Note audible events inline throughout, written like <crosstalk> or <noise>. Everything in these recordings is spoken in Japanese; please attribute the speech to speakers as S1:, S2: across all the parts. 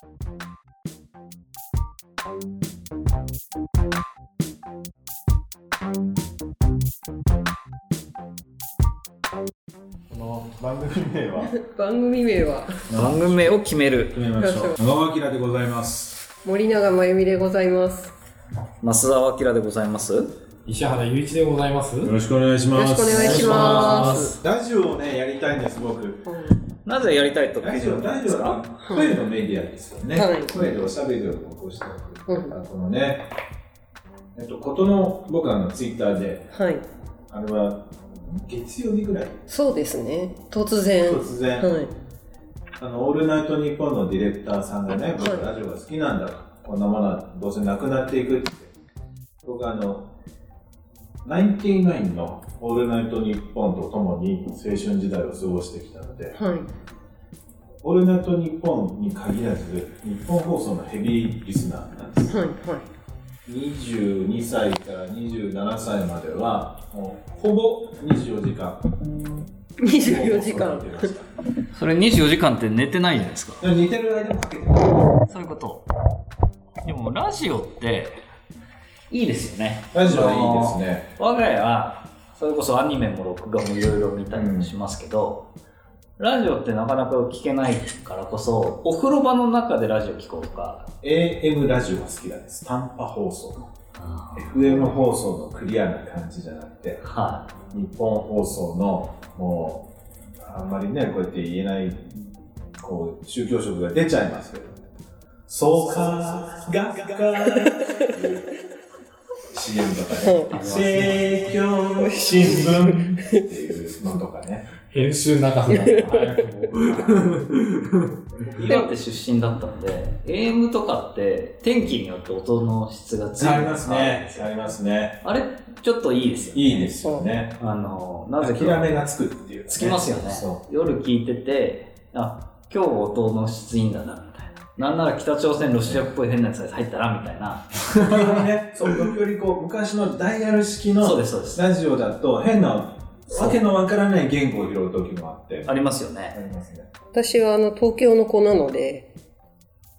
S1: この番組名は？<laughs>
S2: 番組名は？
S3: 番組名を決める。
S1: 決めましょう。長尾明でございます。
S2: 森永真由美でございます。
S3: 増田明でございます。
S4: 石原雄一でございます。
S1: よろしくお願いします。
S2: よろしくお願いします。
S1: ラジオをねやりたいんです僕
S3: なぜやりたいと
S1: ラジオラジオは声のメディアですよね、
S2: はい
S1: 声でおしゃべりを起こしておく、
S2: うん
S1: このねえっとことの僕あのツイッターで
S2: はい。
S1: あれは月曜日ぐらい
S2: そうですね。突然。
S1: 突然、
S2: はい。
S1: あの、オールナイトニッポンのディレクターさんがね、僕
S2: はい
S1: ラジオが好きなんだと。こんなものはどうせなくなっていくって。僕あの、ナインティナインのオールナイトニッポンと共に青春時代を過ごしてきたので、
S2: はい。
S1: オールナイトニッポンに限らず、日本放送のヘビーリスナーなんです。
S2: はい。はい。
S1: 22歳から27歳までは、もうほぼ24時間。
S2: 24時間
S3: それ24時間って寝てないじゃないですか。
S1: 似てる間もかけてる。
S3: そういうこと。でもラジオっていいですよね。
S1: ラジオはいいですね。
S3: 我が家は、それこそアニメも録画もいろいろ見たりもしますけど、ラジオってなかなか聞けないからこそ、お風呂場の中でラジオ聞こうとか、
S1: AM ラジオが好きなんです。短波放送。FM 放送のクリアな感じじゃなくて、
S3: は
S1: 日本放送のもう、あんまりね、こうやって言えない、こう、宗教色が出ちゃいますけど、そうか、がっか、CM とかね、政教新聞っていうのとかね。
S4: 編集長さが早くも。
S3: い。岩手出身だったので、AM とかって天気によって音の質が強い
S1: ありますね。ありますね。
S3: あれ、ちょっといいですよね。
S1: いいですよね。
S3: あの、なぜか
S1: 諦めがつくっていう、ね。
S3: つきますよね
S1: そ。
S3: 夜聞いてて、あ、今日音の質いいんだな、みたいな。なんなら北朝鮮、ロシアっぽい変なやつが入ったら、みたいな。
S1: そう、時折こう、昔のダイヤル式の
S3: そうです、そうです。
S1: ラジオだと変な、わけのわからない言語を拾う時もあって。
S3: ありますよ
S1: あ
S3: ね。
S1: りますね。
S2: 私はあの、東京の子なので、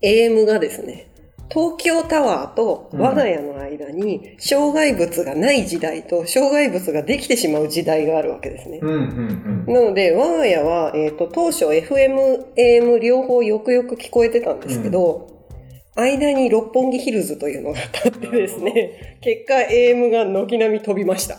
S2: AM がですね、東京タワーと我が家の間に障害物がない時代と障害物ができてしまう時代があるわけですね。
S1: うん、うん、
S2: なので、我が家は、えっ、と、当初 FM、AM 両方よくよく聞こえてたんですけど、間に六本木ヒルズというのが立ってですね、結果 AM が軒並み飛びました。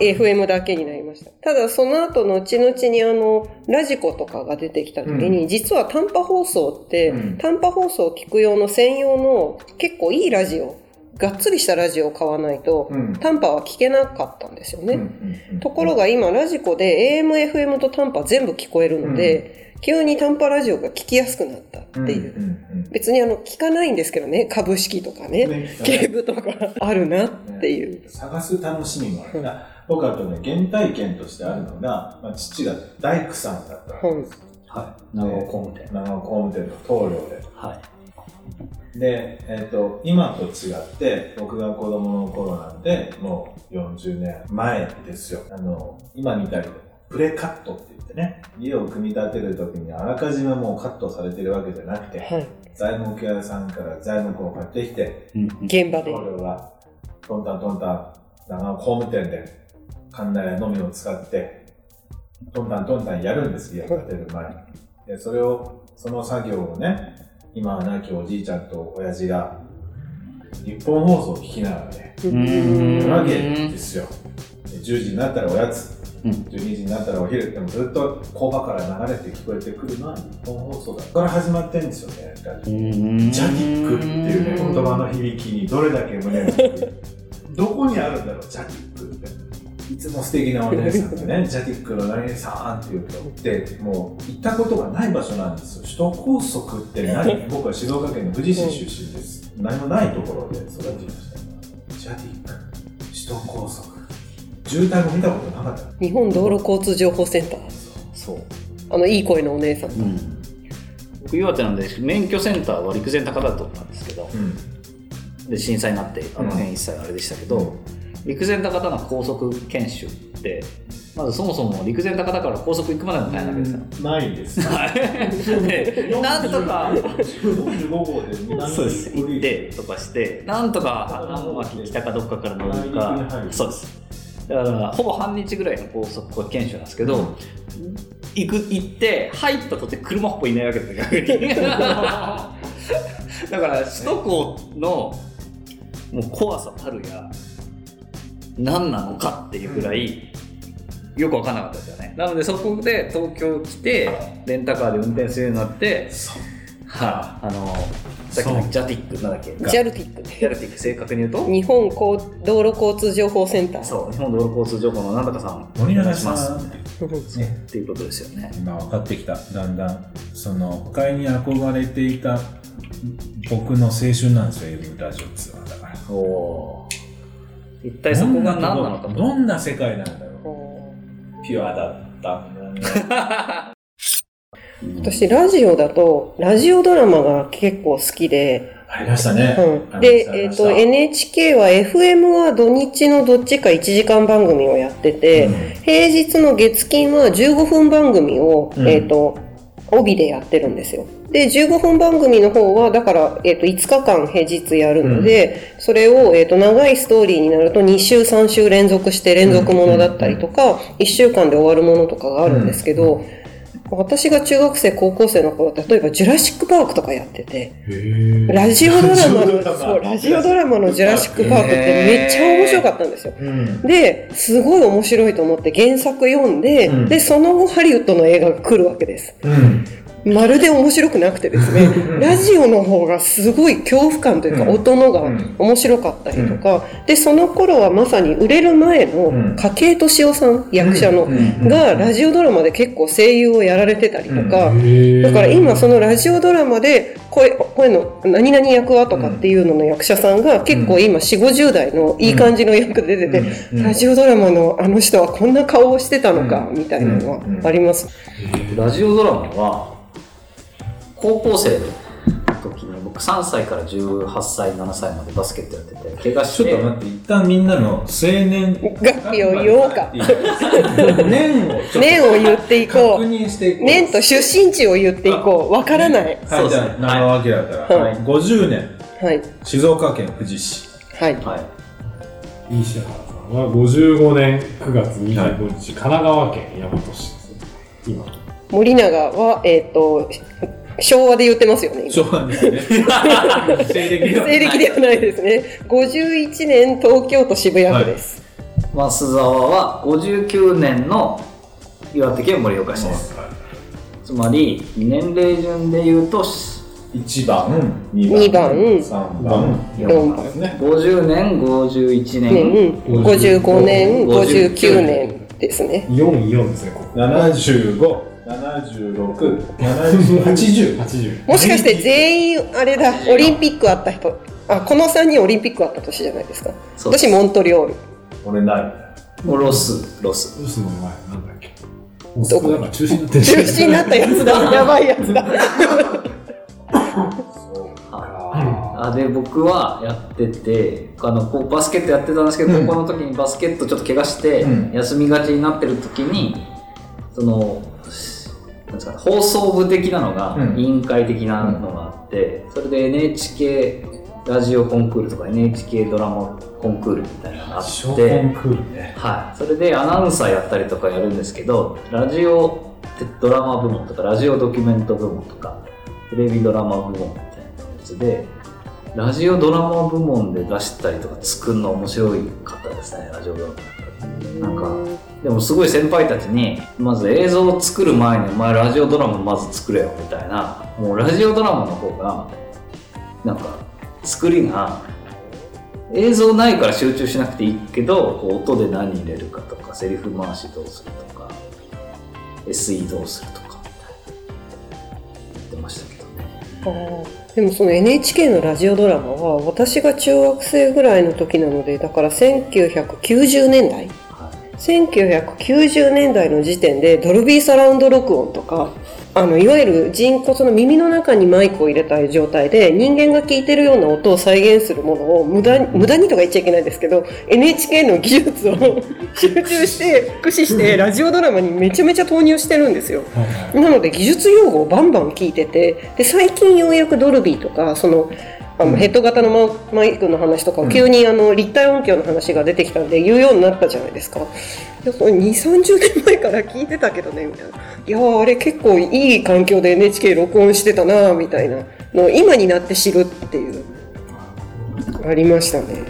S2: FM だけになりました。ただその後後々にあの、ラジコとかが出てきた時に、実は短波放送って、
S1: うん。
S2: 短波放送を聞く用の専用の結構いいラジオ、がっつりしたラジオを買わないと、
S1: うん。
S2: 短波は聞けなかったんですよね。
S1: うんうんうん
S2: ところが今ラジコで AM、FM と短波全部聞こえるので、急に短波ラジオが聞きやすくなったっていう。
S1: んんうん
S2: 別にあの、聞かないんですけどね、株式とかね、
S1: ね
S2: ケーブとかあるなっていう。
S1: 探す楽しみもあるな。僕あとね、原体験としてあるのが、まあ、父が大工さんだったんです。
S3: はい。長尾工務店。
S1: 長野工務店の棟梁で。
S3: はい。
S1: で、えっ、と、今と違って、僕が子供の頃なんで、もう40年前ですよ。あの、今みたいに、プレカットって言ってね、家を組み立てるときにあらかじめもうカットされてるわけじゃなくて、
S2: はい。
S1: 材木屋さんから材木を買ってきて、
S2: 現場で。
S1: 棟梁がトンタントンタン、長野工務店で、カンナやのみを使って、トンタントンタンやるんです、家を建てる前に。で、それを、その作業をね、今は亡きおじいちゃんと親父が、日本放送を聞きながらね、
S2: う
S3: ーん
S1: やるわけですよ。で10時になったらおやつ、
S3: うん
S1: 12時になったらお昼、でもずっと工場から流れて聞こえてくるのは日本放送だ。から始まってんですよね、ラジオジャティックっていうね、言葉の響きにどれだけ胸をどこにあるんだろう、ジャティックって。いつも素敵なお姉さんがね、ジャティックの何々さんって言うと、で、もう行ったことがない場所なんですよ。首都高速って何？<laughs> 僕は静岡県の富士市出身です。何もないところで育ちました。ジャティック、首都高速。渋滞も見たことなかった。
S2: 日本道路交通情報センター。
S3: そう。
S2: あの、いい声のお姉さん。
S3: うん。僕、岩手なんで、免許センターは陸前高田だったんですけど、
S1: うん。
S3: で、震災になって、あの辺一切あれでしたけど、陸前高田の高速研修って、まずそもそも陸前高田から高速行くまでもなわけですよ。
S1: ないです。<laughs>
S3: でなんとか、
S1: 45号で南
S3: そうです、行ってとかして、なんとか花巻北かどっかから乗るか、
S1: る
S3: そうです。だから、ほぼ半日ぐらいの高速は研修なんですけど、行く、行って、入ったとて車ほぼいないわけですよ、逆に。<laughs> だから、首都高の、もう怖さたるや、何なのかっていうぐらい、よく分かんなかったですよね。なので、そこで東京来て、レンタカーで運転するようになって、はい、あの、さっきのジャティックなんだっけ？
S2: ジャルティック
S3: ジャルティック正確に言うと？
S2: 日本高道路交通情報センター
S3: そう、日本道路交通情報のなんとかさん。お願いします。
S1: さん
S3: っ
S1: ね、
S3: ていうことですよね。
S1: 今分かってきた。だんだん、その、都会に憧れていた僕の青春なんですよ、エルラジオツアーだから。
S3: お。一体そこが何なのかと。
S1: どんな世界なんだろう。ピュアだった。<laughs>
S2: 私ラジオだとラジオドラマが結構好きで、
S1: ありましたね。
S2: うん、で、えっ、と NHK は FM は土日のどっちか1時間番組をやってて、平日の月金は15分番組を、
S1: うん。
S2: えっ、と、帯でやってるんですよ。で、15分番組の方は、だから、えっ、と、5日間平日やるので、それを、えっ、と、長いストーリーになると2週、3週連続して連続ものだったりとか、1週間で終わるものとかがあるんですけど、私が中学生、高校生の頃、例えば、ジュラシックパークとかやってて、ラジオドラマの、そう、ラジオドラマのジュラシックパークってめっちゃ面白かったんですよ。
S1: うん。
S2: で、すごい面白いと思って原作読んで、
S1: うん
S2: で、その後ハリウッドの映画が来るわけです。
S1: うん。
S2: まるで面白くなくてですね、ラジオの方がすごい恐怖感というか、
S1: うん。
S2: 音のが
S1: うん。
S2: 面白かったりとか、で、その頃はまさに売れる前の
S1: うん。
S2: 筧敏夫さん、役者の、
S1: うん。
S2: がラジオドラマで結構声優をやられてたりとか、だから今そのラジオドラマで声声の何々役はとかっていうのの役者さんが結構今4 5 0代のいい感じの役で出てて、
S1: うん。
S2: ラジオドラマのあの人はこんな顔をしてたのかみたいなのはあります。
S3: ラジオドラマは、高校生の時に、僕3歳から18歳、7歳までバスケットやってて、怪我して、
S1: ちょっと待って、一旦みんなの青年
S2: 学費を言おうか。
S1: 年をちょっと
S2: 年を言っていこ
S1: 確
S2: う。
S1: 認していこう。
S2: 年と出身地を言っていこう。わからない。
S1: はい、じゃあ、長尾明だったら、
S2: はい
S1: 50年、
S2: はい。
S1: 静岡県富士市。
S2: はい。
S3: はい。
S4: 西原さんは55年9月25日、神奈川県大和市ですね。今。
S2: 森永は、えっ、と、昭和で言ってますよね。今
S1: 昭和ですね。<laughs> 西暦ではない
S2: ですね。51年東京都渋谷区です。
S3: 増沢は59年の岩手県盛岡市です。つまり、年齢順で言うと、
S1: 1番、2
S2: 二番
S1: 番、3番、4番ですね。
S3: 50年、51
S2: ね
S3: 年、
S2: うん、55年、59年ですね。
S4: 44ですね、ここ。
S1: 75、76、70、80。
S4: 80。
S2: もしかして全員、あれだ、オリンピックあった人。あ、この3人オリンピックあった年じゃないですか。私、モントリオール。
S1: 俺ない。
S3: ロス、ロス。
S4: ロスの前、なんだっけ。もうそこなんか中止になってる。
S2: 中止になったやつだ。<laughs> やばいやつだ。
S3: あで僕はやっててあのこうバスケットやってたんですけど、
S1: うん
S3: 高校の時にバスケットちょっと怪我して、
S1: うん
S3: 休みがちになってる時にその放送部的なのが、
S1: うん。
S3: 委員会的なのがあってそれで NHK ラジオコンクールとか NHK ドラマコンクールみたいなのがあって
S1: ね。
S3: はい、それでアナウンサーやったりとかやるんですけどラジオドラマ部門とかラジオドキュメント部門とかテレビドラマ部門みたいなやつでラジオドラマ部門で出したりとか作るの面白いかったですねラジオドラマなんかでもすごい先輩たちにまず映像を作る前にお前ラジオドラマまず作れよみたいな。もうラジオドラマの方がなんか作りが映像ないから集中しなくていいけどこう音で何入れるかとかセリフ回しどうするとか SE どうするとか
S2: でもその NHK のラジオドラマは私が中学生ぐらいの時なのでだから1990年代1990年代の時点でドルビーサラウンド録音とかあのいわゆる人骨の耳の中にマイクを入れた状態で人間が聞いてるような音を再現するものを無駄に無駄にとか言っちゃいけないですけど NHK の技術を <laughs> 集中して駆使してラジオドラマにめちゃめちゃ投入してるんですよ。なので技術用語をバンバン聞いててで最近ようやくドルビーとかそのあのヘッド型のママイクの話とか、急にあの立体音響の話が出てきたんで言うようになったじゃないですか。いやそれ2、30年前から聞いてたけどね、みたいな。いやーあれ結構いい環境で NHK 録音してたなみたいなのを今になって知るっていう、ありましたね。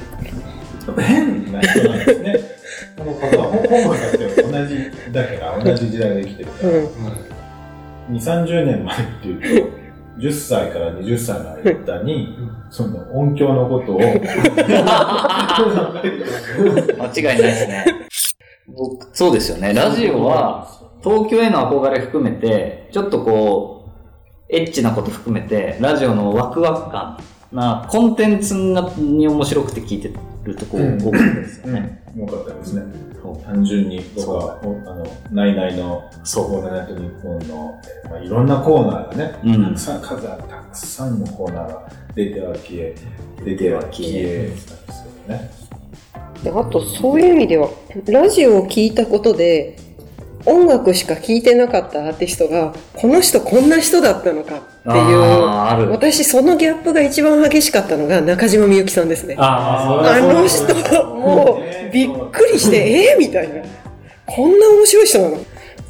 S1: 変な人なんですね。<laughs> この方は本が書いて同じだから、同じ時代で生きてるから。
S2: うん。
S1: 2、30年前っていうと、10歳から20歳の間に、その音響のことを、<laughs>
S3: 間違いないですね。僕、そうですよね。ラジオは、東京への憧れ含めて、ちょっとこう、エッチなこと含めて、ラジオのワクワク感な、コンテンツがに面白くて聞いてるとこ
S1: うん。
S3: 多かったですよね。
S1: うん、よかったですね。単純に、僕は、おあの、ナイナイの、
S3: そう。
S1: オールナイトニッポンの、えーまあ、いろんなコーナーがね、
S3: うん。
S1: たくさん、数あるたくさんのコーナーが出ては消え、出ては消え、したんですけどね。
S2: であとそういう意味ではラジオを聞いたことで音楽しか聴いてなかったアーティストがこの人こんな人だったのかっていう。私そのギャップが一番激しかったのが中島みゆきさんですね。
S4: あ
S2: あの人もうびっくりしてえー、みたいな。こんな面白い人なの？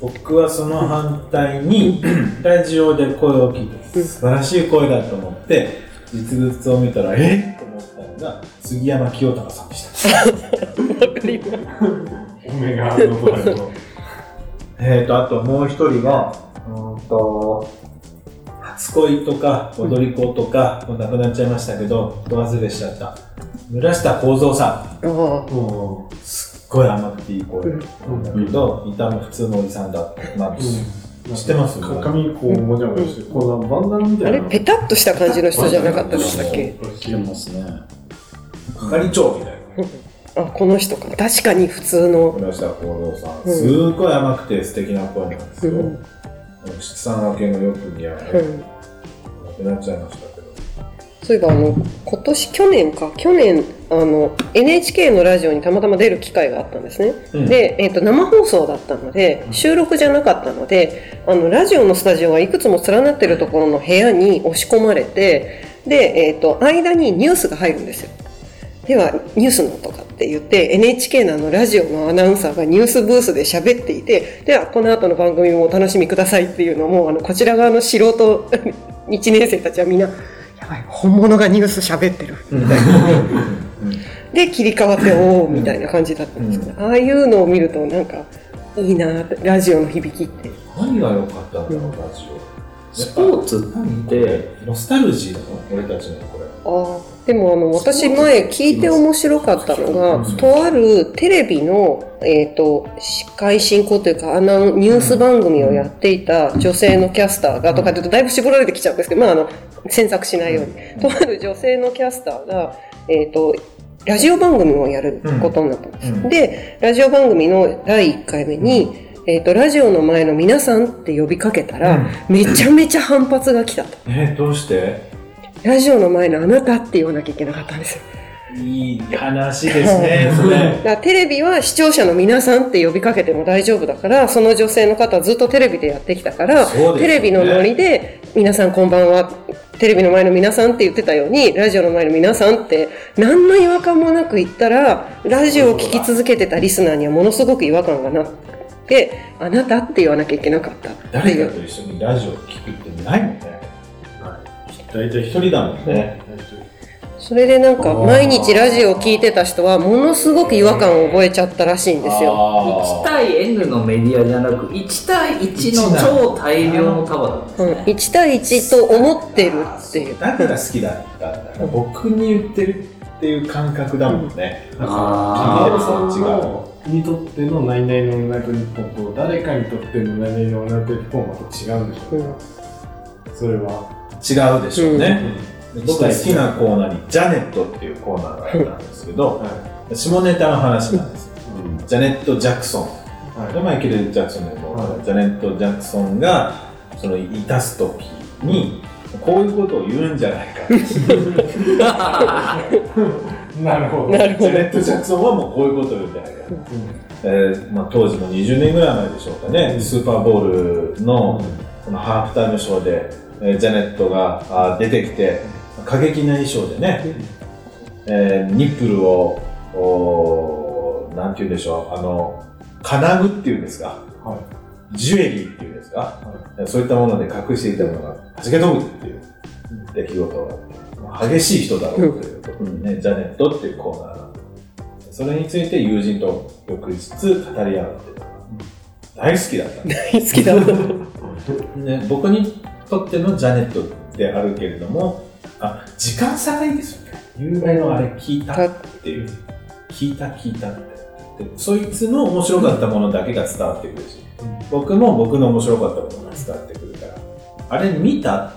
S1: 僕はその反対に、<clears throat> ラジオで声を聞いて、素晴らしい声だと思って、実物を見たら、え？と思ったのが、杉山清隆さんでした。<laughs>
S2: わかります <laughs>
S4: えもん
S1: えーと、あともう一人が、うーんと、初恋とか、踊り子とか、もう亡くなっちゃいましたけど、ど忘れしちゃった。村下幸三さ
S2: ああ
S1: ん。すっごい甘くていい声なんだけど、見た目普通のおじさんだなんです。知ってます？
S4: か髪こうもじゃもじゃして、こうバンダナみたいな。
S2: あれペタッとした感じの人じゃなかったでしたっけ？
S3: 聞けますね。
S1: 係長みたいな。<laughs>
S2: あこの人か。確かに普通の。
S1: 村下幸三さん。
S2: うん。
S1: すっごい甘くて素敵な声なんですよ。
S2: うん。
S1: 七三分けのよく似合う。
S2: うん。
S1: 亡くなっちゃいましたけど。
S2: そういえばあの今年去年か。去年あの NHK のラジオにたまたま出る機会があったんですね、
S1: うん。
S2: で、えー、と生放送だったので収録じゃなかったのであのラジオのスタジオがいくつも連なってるところの部屋に押し込まれてで、えー、と間にニュースが入るんですよではニュースのとかって言って NHK のあのラジオのアナウンサーがニュースブースで喋っていてではこの後の番組もお楽しみくださいっていうのもあのこちら側の素人 <laughs> 1年生たちはみんなやばい本物がニュース喋ってるみたいな。で切り替わっておおみたいな感じだったんです。けど、ああいうのを見るとなんかいいなってラジオの響きって。
S1: 何が良かったんだろう、ラジオ。
S3: スポーツって、
S1: ノスタルジーなの俺たちのこれ。
S2: ああでもあの私前聞いて面白かったのが、とあるテレビの、えー、と司会進行というかアナウンニュース番組をやっていた女性のキャスターが、とかって言うとだいぶ絞られてきちゃうんですけど、まあ、あの詮索しないように、とある女性のキャスターが、えー、とラジオ番組をやることになったんです、
S1: うん。
S2: でラジオ番組の第1回目に、えー、とラジオの前の皆さんって呼びかけたら、めちゃめちゃ反発が来たと。
S1: え、どうして？
S2: ラジオの前のあなたって言わなきゃいけなかったんですよ。
S1: いい話ですね。<laughs>
S2: だテレビは視聴者の皆さんって呼びかけても大丈夫だから、その女性の方はずっとテレビでやってきたから、
S1: ね
S2: テレビのノリで、皆さんこんばんは、テレビの前の皆さんって言ってたように、ラジオの前の皆さんって、何の違和感もなく言ったら、ラジオを聞き続けてたリスナーにはものすごく違和感がなって、あなたって言わなきゃいけなかったっていう。
S1: 誰かと一緒にラジオを聞くってないもんね。大体一人だもんね。
S2: それでなんか、毎日ラジオを聞いてた人は、ものすごく違和感を覚えちゃったらしいんですよ。
S3: 1対 N のメディアじゃなく、1対1の超大量の束なんです
S2: うん、
S3: ね。
S2: 1対1と思ってるっていう。
S1: だから好きだったんだ。僕に言ってるっていう感覚だもんね。
S3: あ
S1: ー
S4: さんのにとってのナイナイのオールナイトニッポンと誰かにとってのナイナイのオールナイトニッポンはまた違うんでしょ
S2: う
S4: うんかそれは。
S1: 違うでしょうね。
S4: うん。
S1: 僕が好きなコーナーに、ジャネットっていうコーナーがあったんですけど、下ネタの話なんです。よ。ジャネット・ジャクソン。でマイケル・ジャクソンでも、ジャネット・ジャクソンが、そのいたす時にこういうことを言うんじゃないか <laughs>
S4: なるほど。
S2: なるほど。
S1: ジャネット・ジャクソンはもうこういうことを言うんじゃないか、えーまあ、当時の20年ぐらい前でしょうかね、スーパーボールのこのハーフタイムショーで、えージャネットが出てきて過激な衣装でね、えーニップルをなんて言うんでしょうあの金具っていうんですか。
S4: は
S1: ジュエリーっていうんですか、そういったもので隠していたものが弾け飛ぶっていう出来事があって、まあ激しい人だろうということでね、ジャネットっていうコーナーがそれについて友人と翌日語り合うっていうのが大好きだった。<laughs>
S2: 大好きだった。
S1: す、<laughs> ね、僕にとってのジャネットであるけれどもあ時間差がいいですよね。有名のあれ聞いたっていう。聞いた聞いたって。でそいつの面白かったものだけが伝わってくるし、僕も僕の面白かったものが伝わってくるから。あれ見たっ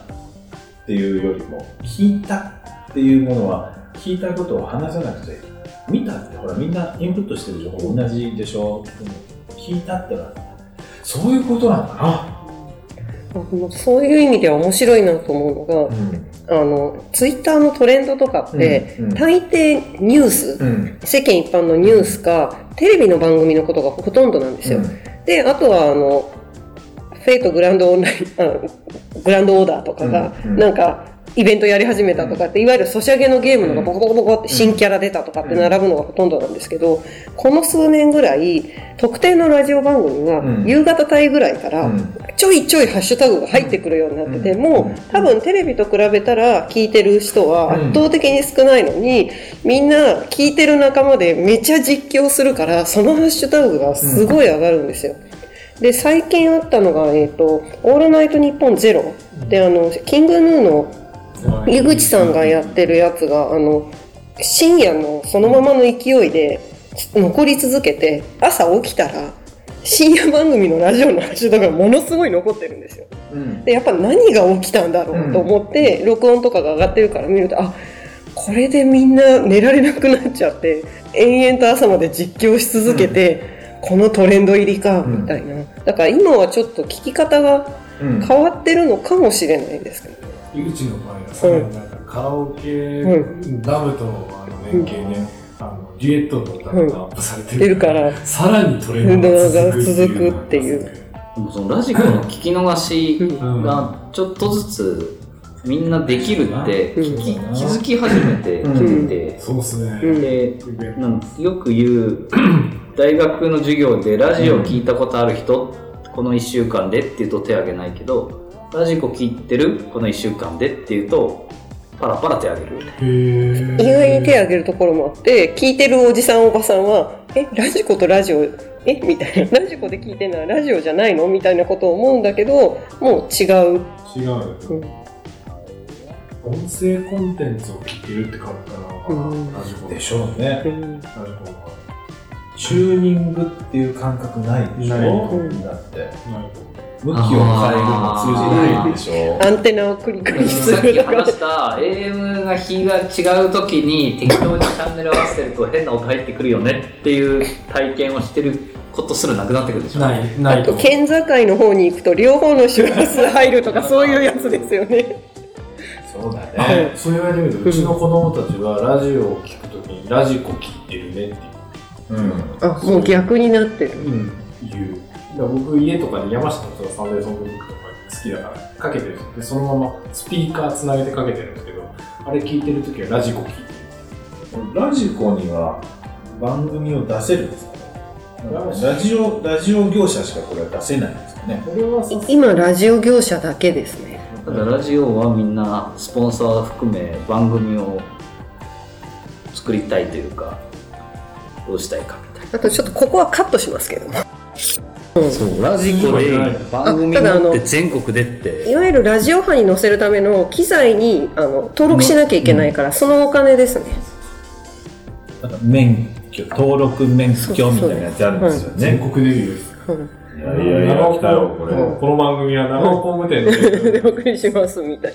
S1: ていうよりも聞いたっていうものは聞いたことを話さなくちゃいけない。見たってほらみんなインプットしてる情報同じでしょ。聞いたってのは。そういうことなんだ。な
S2: そういう意味では面白いなと思うのが、あの、ツイッターのトレンドとかって、
S1: うんうん。
S2: 大抵ニュース、
S1: うん。
S2: 世間一般のニュースか、テレビの番組のことがほとんどなんですよ。で、あとは、あの、フェイトグランドオンライン、あグランドオーダーとかが、
S1: うんうん。
S2: なんか、イベントやり始めたとかって、いわゆるソシャゲのゲームのがボコボコボコって新キャラ出たとかって並ぶのがほとんどなんですけど、この数年ぐらい、特定のラジオ番組が
S1: うん。
S2: 夕方帯ぐらいから
S1: うん、
S2: ちょいちょいハッシュタグが入ってくるようになってて、
S1: うん。
S2: もう多分テレビと比べたら聞いてる人は圧倒的に少ないのに、みんな聞いてる仲間でめちゃ実況するから、そのハッシュタグがすごい上がるんですよ。で、最近あったのが、えっ、と、オールナイトニッポンゼロで、あの、キングヌーの井口さんがやってるやつが、あの、深夜のそのままの勢いで残り続けて、朝起きたら、深夜番組のラジオのハッシュタグがものすごい残ってるんですよ。
S1: うん
S2: で、やっぱ何が起きたんだろうと思って、録音とかが上がってるから見ると、あ、これでみんな寝られなくなっちゃって、延々と朝まで実況し続けて、このトレンド入りか、
S1: うん
S2: みたいな。だから今はちょっと聞き方が
S1: うん
S2: 変わってるのかもしれないですけど。
S4: 井口の場合はさ、なんかカラオケ、
S2: う
S4: ダムとあの連携で、あのデュエットの歌がアップされて
S2: 出るから
S4: さらにトレンドが続くっていう。
S3: そのラジコの聞き逃し
S4: うん。
S3: がちょっとずつみんなできるって気づき始めてきて、
S4: そうですね。
S2: うん。
S3: でなんかよく言う <clears throat> 大学の授業でラジオ聞いたことある人、この1週間でって言うと手挙げないけどラジコ聞いてるこの1週間でって言うとパラパラ手挙げる。
S2: 意外に手を挙げるところもあって聞いてるおじさんおばさんは「えラジコとラジオえみたいな「<laughs> ラジコで聞いてるのはラジオじゃないの?」みたいなことを思うんだけどもう違う、
S4: 違うよ。
S2: うん。
S4: 音声コンテンツを聞けるって感じかな、
S2: うん。
S4: ラジコ
S1: でしょうね。
S2: うん。
S4: ラジコは。
S1: チューニングっていう感覚ないでしょ？
S2: うん。
S1: だって。
S4: なる
S1: 向きを変えるの通じないでしょ。
S2: アンテナをクリクリす
S3: さっき
S2: るとか
S3: 話した AM が日が違う時に適当にチャンネル合わせてると変な音入ってくるよねっていう体験をしてることすらなくなってくるでしょ
S4: ない、ないと。
S2: 県境の方に行くと両方の周波数入るとかそういうやつですよね
S1: そうだ
S4: あ
S1: ね
S4: そう言われてみると、うちの子供たちはラジオを聞くときにラジコ聞いてるねって
S1: うん
S2: あもう逆になってる
S4: いう。言う。だから僕家とかで山下達郎サンデーソングブックとか好きだからかけてるんでそのままスピーカーつなげてかけてるんですけど、あれ聞いてるときはラジコ聞いてる。
S1: ラジコには番組を出せるんですかね？
S4: ラジ
S1: ラジオラジオ業者しかこれは出せないんですかね？
S4: これはさ
S2: 今ラジオ業者だけですね。
S3: ただラジオはみんなスポンサー含め番組を作りたいというかどうしたいかみたいな。
S2: あとちょっとここはカットしますけど
S3: そうラジコで番組持って全国でって。
S2: いわゆるラジオ波に載せるための機材にあの登録しなきゃいけないから、そのお金ですね。
S1: なんか免許登録免許みたいなやつあるんですよ
S4: 全
S1: ね
S4: 国デビューです。
S2: うん。
S1: いやいやいや来たよこれ。
S4: この番組は長尾工務店の
S2: で。お送りしますみたい。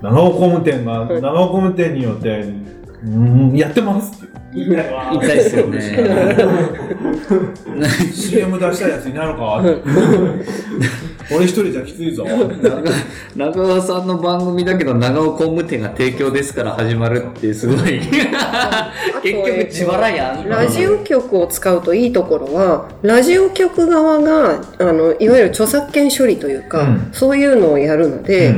S1: 長尾工務店が
S2: はい
S1: 長尾工務店によってうんやってます
S4: 言いたいわ。
S3: 痛いですよね。
S1: CM 出したいやついないのか俺一人じゃきついぞ。
S3: 中川さんの番組だけど長尾工務店が提供ですから始まるってすごい結局自腹やん
S2: ラジオ局を使うといいところはラジオ局側があのいわゆる著作権処理というか、
S1: うん
S2: そういうのをやるので、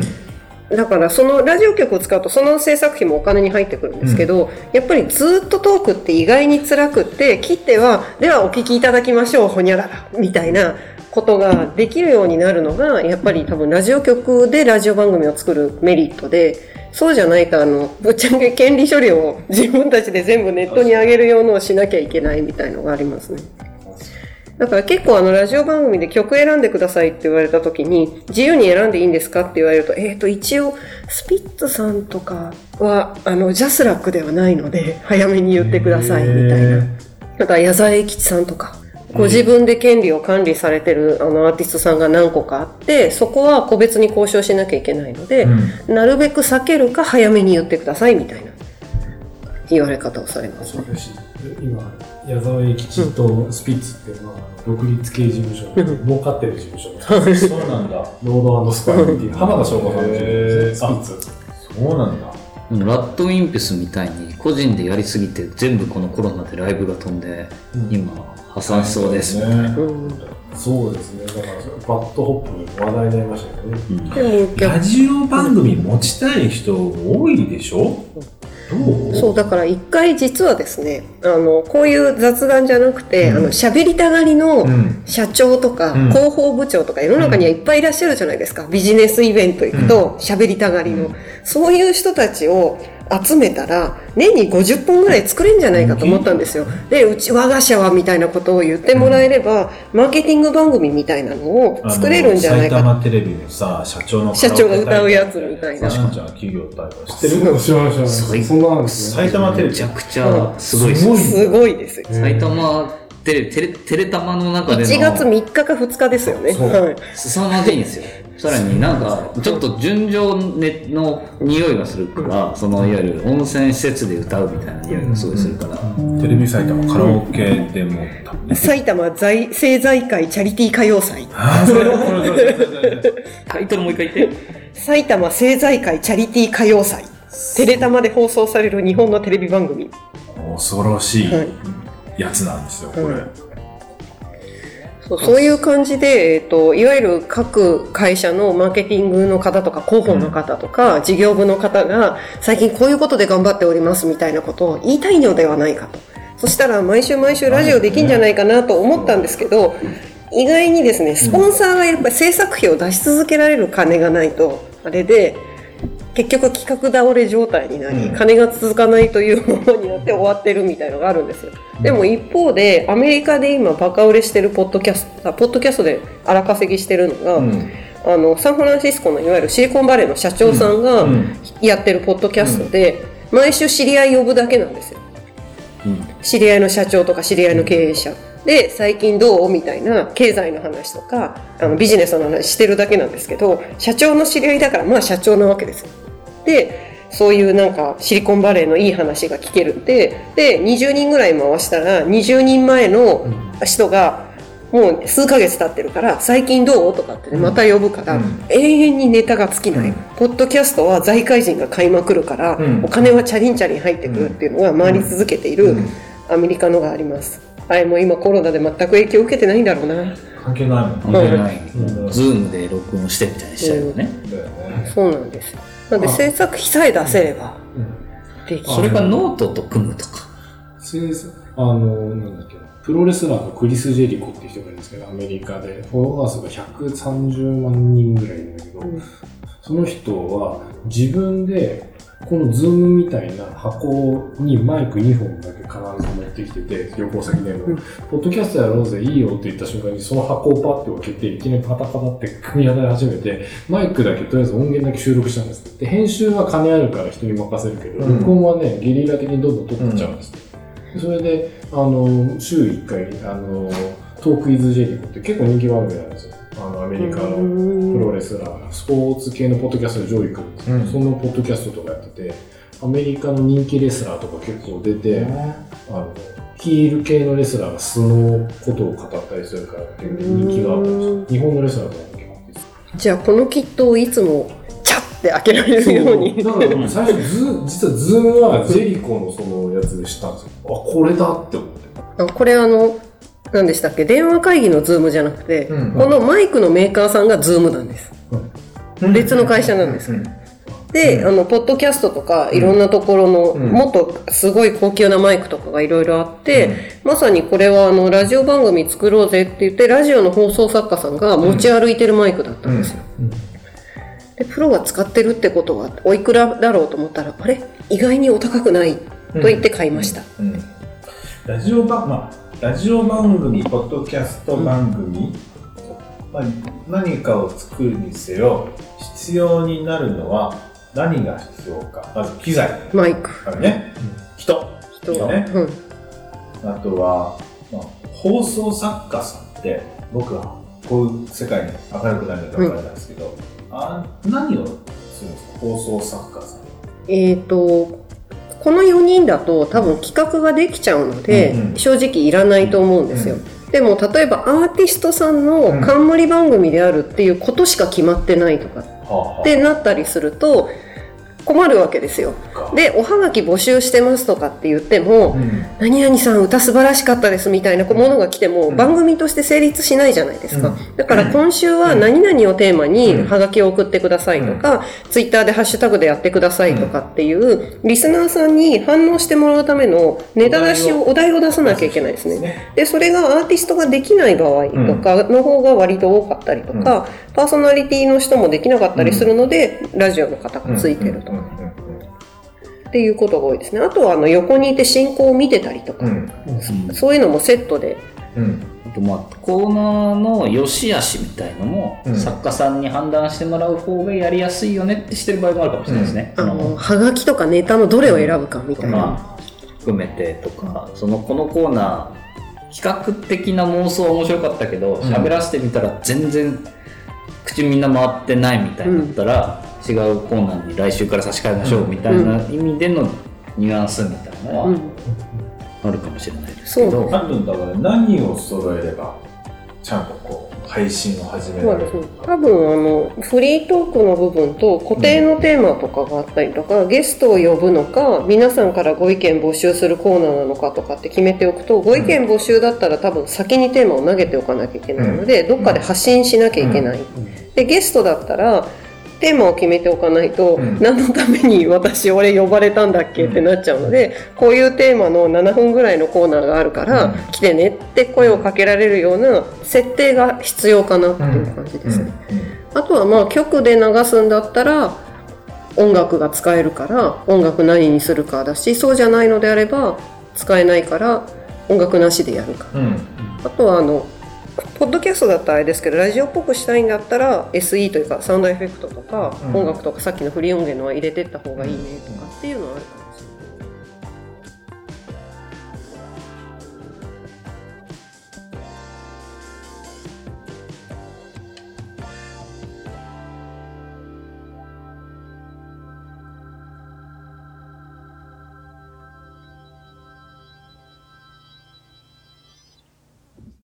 S2: だからそのラジオ局を使うとその制作費もお金に入ってくるんですけど、やっぱりずっとトークって意外に辛くって切ってはではお聞きいただきましょうほにゃららみたいなことができるようになるのがやっぱり多分ラジオ局でラジオ番組を作るメリットでそうじゃないとあのぶっちゃけ権利処理を自分たちで全部ネットに上げるようのをしなきゃいけないみたいのがありますね。だから結構あのラジオ番組で曲選んでくださいって言われた時に自由に選んでいいんですかって言われるとえっ、と一応スピッツさんとかはあのジャスラックではないので早めに言ってくださいみたいな。だから矢沢永吉さんとかご自分で権利を管理されてるあのアーティストさんが何個かあってそこは個別に交渉しなきゃいけないので、なるべく避けるか早めに言ってくださいみたいな言われ方をされます
S4: そうだし、今、矢沢永吉とスピッツっていうのは、独立系事務所で、儲かってる事務所なんです <laughs>
S1: そうなんだ。
S4: ロードスカイっていう、浜田省吾さんの事務所ですスピッツ。
S1: そうなんだ。
S3: でも RADWIMPS みたいに個人でやりすぎて全部このコロナでライブが飛んで、今破産しそうですみたいな、
S1: ね。
S2: うん
S4: そうですね。だから、 BAD HOP 話題になりましたけどね。
S3: うん
S2: でも逆
S1: ラジオ番組持ちたい人多いでしょ？
S2: そうだから一回実はですねあのこういう雑談じゃなくて、
S1: うん。
S2: あの喋りたがりの
S1: うん。
S2: 社長とか、
S1: うん。
S2: 広報部長とか世の中にはいっぱいいらっしゃるじゃないですか、ビジネスイベント行くと喋りたがりの、
S1: うん。
S2: そういう人たちを集めたら年に50本ぐらい作れるんじゃないかと思ったんですよ。でうち我が社はみたいなことを言ってもらえれば、マーケティング番組みたいなのを作れるんじゃないか
S1: あの埼玉テレビのさ、社長の
S2: 社長が歌うやつみたいな。
S1: さしちゃん企業大会知ってる
S4: 知らない知らない。
S3: そ
S4: んなのですね。
S1: 埼玉テレビ。
S3: めちゃくちゃすごいです
S1: すごい
S2: すごいですよ。
S3: 埼玉テレテレテレタマの中での。
S2: 1月3日か2日ですよね。
S1: そう。
S2: はい。
S3: 凄まじいんですよさらになんかちょっと純情ねの匂いがするからそのいわゆる温泉施設で歌うみたいな匂いがすごいするから、
S1: テレビ埼玉カラオケでも。
S2: 埼玉在政財界チャリティー歌謡祭。
S1: ああ、それそれそれそれそれ
S3: タイトルもう一回言って。
S2: 埼玉政財界チャリティー歌謡祭。テレタマで放送される日本のテレビ番組。
S1: 恐ろしい
S2: はい。
S1: やつなんですよ、これ。
S2: はいそうそういう感じで、えっと、いわゆる各会社のマーケティングの方とか広報の方とか、事業部の方が最近こういうことで頑張っておりますみたいなことを言いたいのではないかと。そしたら毎週毎週ラジオできんじゃないかなと思ったんですけど意外にですねスポンサーがやっぱり制作費を出し続けられる金がないとあれで結局企画倒れ状態になり、
S1: うん
S2: 金が続かないというものになって終わってるみたいのがあるんですよ。でも一方で、アメリカで今バカ売れしてるポッドキャスト、あポッドキャストで荒稼ぎしてるのが、
S1: うん
S2: あの、サンフランシスコのいわゆるシリコンバレーの社長さんが
S1: うん
S2: やってるポッドキャストで、毎週知り合い呼ぶだけなんですよ。知り合いの社長とか知り合いの経営者。で、最近どうみたいな経済の話とか、あのビジネスの話してるだけなんですけど、社長の知り合いだから、まあ社長なわけですよ。で、そういうなんかシリコンバレーのいい話が聞けるんで、で、20人ぐらい回したら、20人前の人が、もう数ヶ月経ってるから、最近どう？とかってね、また呼ぶから、
S1: うん
S2: 永遠にネタが尽きない。
S1: うん
S2: ポッドキャストは財界人が買いまくるから、
S1: うん
S2: お金はチャリンチャリン入ってくるっていうのが回り続けている
S1: うん
S2: アメリカのがあります。あれも今コロナで全く影響を受けてないんだろうな。
S1: 関係ないもん
S3: 関
S1: ね。
S3: 係ない、
S1: うん
S3: ズームで録音してみたいにしちゃうよね、
S1: だよね。
S2: そうなんですよ。なので制作費さえ出せればできる。
S3: それがノートと組むとか。
S4: 制作あの、なんだっけな、プロレスラーのクリス・ジェリコっていう人がいるんですけど、アメリカで、フォロワー数が130万人ぐらいいるんだけど、
S2: うん。
S4: その人は自分で、このズームみたいな箱にマイク2本だけ必ず持ってきてて、旅行先でも、
S2: うん
S4: ポッドキャストやろうぜ、いいよって言った瞬間にその箱をパッて開けて、いきなりパタパタって組み立て始めて、マイクだけとりあえず音源だけ収録したんですって。で、編集は金あるから人に任せるけど、
S1: うん
S4: 録音はね、ゲリラ的にどんどん撮っちゃうんですって。それで、あの、週1回、あの、Talk Is Jericho って結構人気番組なんですよ。あの、アメリカのプロレスラー、スポーツ系のポッドキャストで上位来るんですよ。
S1: うん
S4: そのポッドキャストとかやってて、あアメリカの人気レスラーとか結構出て、あのヒール系のレスラーが素のことを語ったりするから結構人気があったんですよ。日本のレスラーとかも結構です。
S2: じゃあこのキットをいつもチャッて開けられるように
S4: だから僕最初ズ、実はズームはジェリコのそのやつで知ったんですよ。あ、これだって思って。
S2: あこれあの何でしたっけ？電話会議のズームじゃなくて、
S1: うん。
S2: このマイクのメーカーさんがズームなんです。別の会社なんです。
S1: うん。
S2: で、あのポッドキャストとかいろんなところの、
S1: うん。
S2: もっとすごい高級なマイクとかがいろいろあって、まさにこれはあのラジオ番組作ろうぜって言ってラジオの放送作家さんが持ち歩いてるマイクだったんですよ、
S4: うん。
S2: でプロが使ってるってことはおいくらだろうと思ったらあれ？意外にお高くないと言って買いました、
S1: うん。ラジオ番、まあ、ラジオ番組、ポッドキャスト番組、まあ、何かを作るにせよ、必要になるのは何が必要か。まず機材。
S2: マイク。
S1: ね、人。
S2: 人。
S1: ね。
S2: うん。
S1: あとは、まあ、放送作家さんって、僕はこういう世界に明るくなるのかわからないですけど、あ何をするんですか？放送作家さん。
S2: えっ、とこの4人だと多分企画ができちゃうので、
S1: うんうん。
S2: 正直いらないと思うんですよ、
S1: う
S2: でも例えばアーティストさんの冠番組であるっていうことしか決まってないとかってなったりすると困るわけですよ。
S1: か。
S2: でおはがき募集してますとかって言っても、
S1: うん。
S2: 何々さん歌素晴らしかったですみたいなものが来ても、
S1: うん。
S2: 番組として成立しないじゃないですか、
S1: うん。
S2: だから今週は何々をテーマに
S1: うん。
S2: ハガキを送ってくださいとか、ツイッターでハッシュタグでやってくださいとかっていう、リスナーさんに反応してもらうためのネタ出しをお題を出さなきゃいけないですね。
S1: ね。
S2: でそれがアーティストができない場合とかの方が割と多かったりとか、パーソナリティの人もできなかったりするので、ラジオの方がついてるとっていうことが多いですね。あとはあの横にいて進行を見てたりとか、
S1: うん。
S2: そういうのもセットで。
S1: うん。
S3: あとまあコーナーの良し悪しみたいのも、
S1: うん。
S3: 作家さんに判断してもらう方がやりやすいよねってしてる場合もあるかもしれないですね。
S2: あ
S3: その
S2: のはがきとかネタのどれを選ぶかみたいな、
S3: まあ、含めてとかそのこのコーナー企画的な妄想は面白かったけど喋、らせてみたら全然口みんな回ってないみたいになったら、違うコーナーに来週から差し替えましょうみたいな意味でのニュアンスみたいなのは
S2: うん。
S3: あるかもしれないですけ
S2: そ
S3: ど、
S1: 多分だから何を揃えればちゃんとこう配信を始められる
S2: そうですね。多分あのフリートークの部分と固定のテーマとかがあったりとか、ゲストを呼ぶのか皆さんからご意見募集するコーナーなのかとかって決めておくとご意見募集だったら多分先にテーマを投げておかなきゃいけないので、どっかで発信しなきゃいけない、でゲストだったらテーマを決めておかないと、
S1: うん。
S2: 何のために私俺呼ばれたんだっけってなっちゃうのでこういうテーマの7分ぐらいのコーナーがあるから、
S1: うん。
S2: 来てねって声をかけられるような設定が必要かなっていう感じですね。あとはまあ曲で流すんだったら音楽が使えるから音楽何にするかだしそうじゃないのであれば使えないから音楽なしでやるか。あとはあのポッドキャストだったらあれですけどラジオっぽくしたいんだったら SE というかサウンドエフェクトとか、
S1: うん
S2: 音楽とかさっきのフリー音源のは入れてった方がいいねとかっていうのはあるかない。